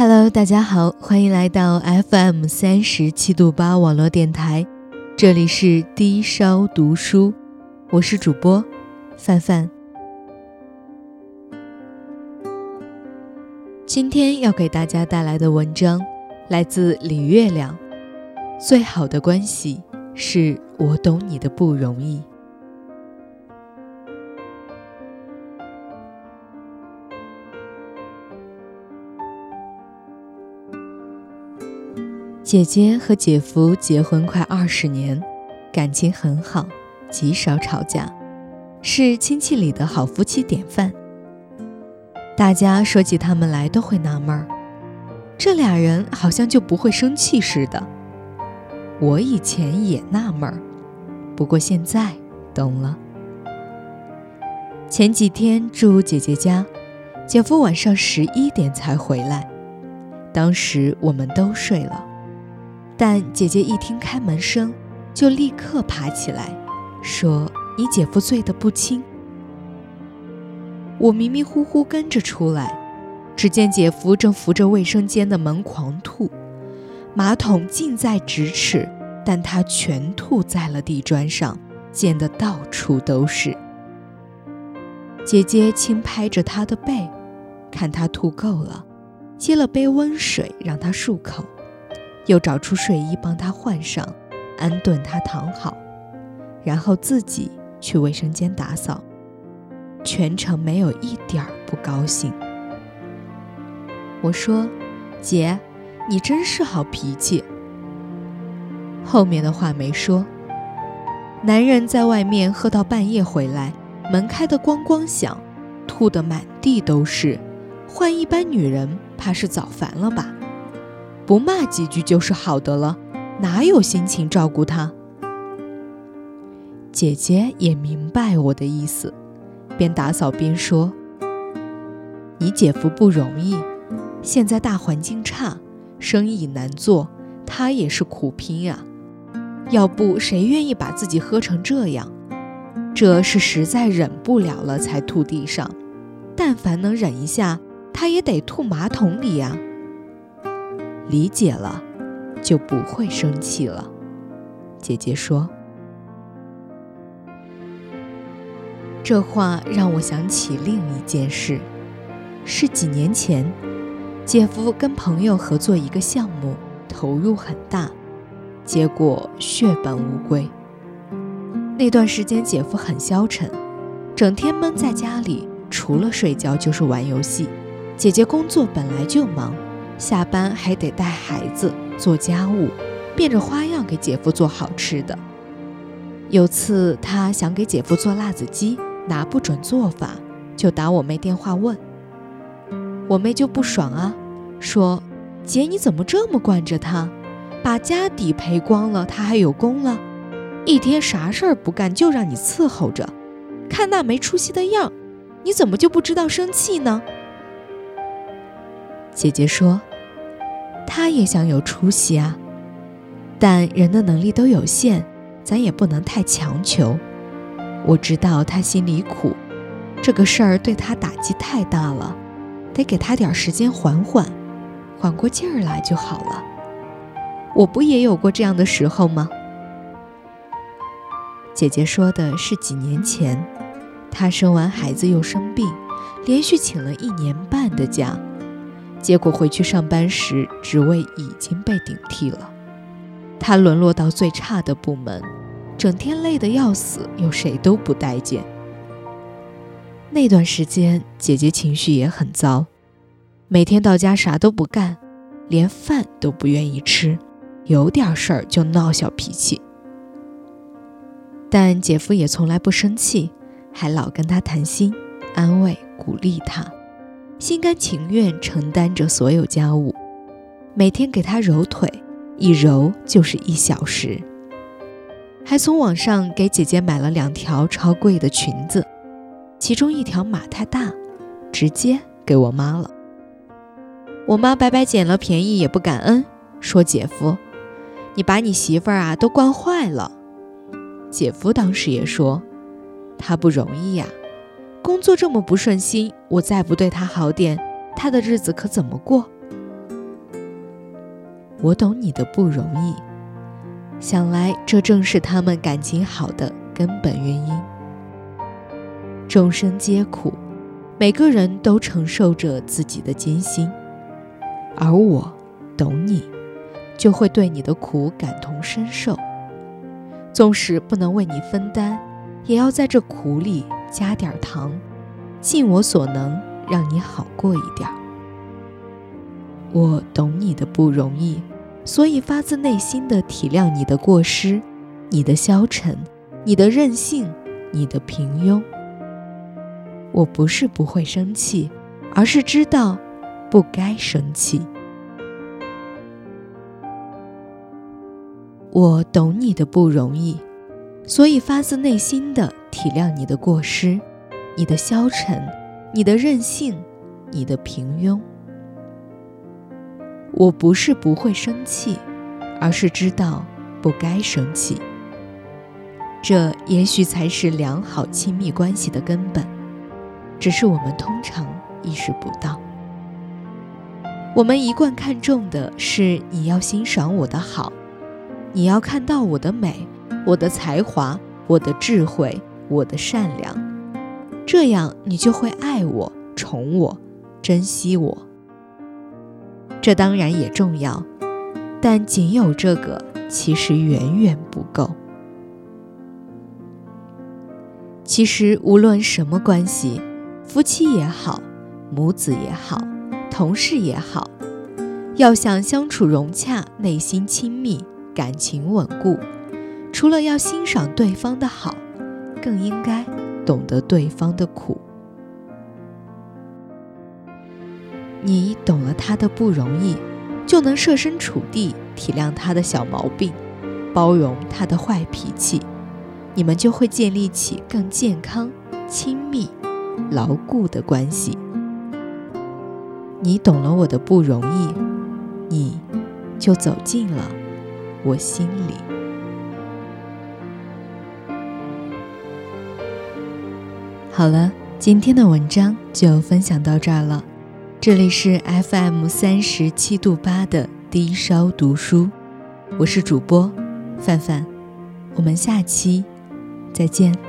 Hello，大家好，欢迎来到 FM 三十七度八网络电台，这里是低烧读书，我是主播范范。今天要给大家带来的文章来自李月亮。最好的关系是我懂你的不容易。姐姐和姐夫结婚快二十年，感情很好，极少吵架，是亲戚里的好夫妻典范。大家说起他们来都会纳闷儿，这俩人好像就不会生气似的。我以前也纳闷儿，不过现在懂了。前几天住姐姐家，姐夫晚上十一点才回来，当时我们都睡了。但姐姐一听开门声，就立刻爬起来，说：“你姐夫醉得不轻。”我迷迷糊糊跟着出来，只见姐夫正扶着卫生间的门狂吐，马桶近在咫尺，但他全吐在了地砖上，溅得到处都是。姐姐轻拍着他的背，看他吐够了，接了杯温水让他漱口。又找出睡衣帮他换上，安顿他躺好，然后自己去卫生间打扫，全程没有一点儿不高兴。我说：“姐，你真是好脾气。”后面的话没说。男人在外面喝到半夜回来，门开得咣咣响，吐得满地都是，换一般女人怕是早烦了吧。不骂几句就是好的了，哪有心情照顾他？姐姐也明白我的意思，边打扫边说：“你姐夫不容易，现在大环境差，生意难做，他也是苦拼啊。要不谁愿意把自己喝成这样？这是实在忍不了了才吐地上，但凡能忍一下，他也得吐马桶里呀。”理解了，就不会生气了。姐姐说：“这话让我想起另一件事，是几年前，姐夫跟朋友合作一个项目，投入很大，结果血本无归。那段时间，姐夫很消沉，整天闷在家里，除了睡觉就是玩游戏。姐姐工作本来就忙。”下班还得带孩子做家务，变着花样给姐夫做好吃的。有次他想给姐夫做辣子鸡，拿不准做法，就打我妹电话问。我妹就不爽啊，说：“姐你怎么这么惯着他？把家底赔光了，他还有功了？一天啥事儿不干就让你伺候着，看那没出息的样，你怎么就不知道生气呢？”姐姐说。他也想有出息啊，但人的能力都有限，咱也不能太强求。我知道他心里苦，这个事儿对他打击太大了，得给他点时间缓缓，缓过劲儿来就好了。我不也有过这样的时候吗？姐姐说的是几年前，她生完孩子又生病，连续请了一年半的假。结果回去上班时，职位已经被顶替了，他沦落到最差的部门，整天累得要死，又谁都不待见。那段时间，姐姐情绪也很糟，每天到家啥都不干，连饭都不愿意吃，有点事儿就闹小脾气。但姐夫也从来不生气，还老跟她谈心，安慰鼓励她。心甘情愿承担着所有家务，每天给他揉腿，一揉就是一小时。还从网上给姐姐买了两条超贵的裙子，其中一条码太大，直接给我妈了。我妈白白捡了便宜也不感恩，说姐夫，你把你媳妇儿啊都惯坏了。姐夫当时也说，他不容易呀。工作这么不顺心，我再不对他好点，他的日子可怎么过？我懂你的不容易。想来这正是他们感情好的根本原因。众生皆苦，每个人都承受着自己的艰辛，而我懂你，就会对你的苦感同身受。纵使不能为你分担，也要在这苦里加点糖，尽我所能让你好过一点。我懂你的不容易，所以发自内心的体谅你的过失、你的消沉、你的任性、你的平庸。我不是不会生气，而是知道不该生气。我懂你的不容易，所以发自内心的体谅你的过失、你的消沉、你的任性、你的平庸。我不是不会生气，而是知道不该生气。这也许才是良好亲密关系的根本，只是我们通常意识不到。我们一贯看重的是你要欣赏我的好。你要看到我的美，我的才华，我的智慧，我的善良，这样你就会爱我、宠我、珍惜我。这当然也重要，但仅有这个其实远远不够。其实无论什么关系，夫妻也好，母子也好，同事也好，要想相处融洽，内心亲密。感情稳固，除了要欣赏对方的好，更应该懂得对方的苦。你懂了他的不容易，就能设身处地体谅他的小毛病，包容他的坏脾气，你们就会建立起更健康、亲密、牢固的关系。你懂了我的不容易，你就走进了。我心里。好了，今天的文章就分享到这儿了。这里是 FM 三十七度八的低烧读书，我是主播范范，我们下期再见。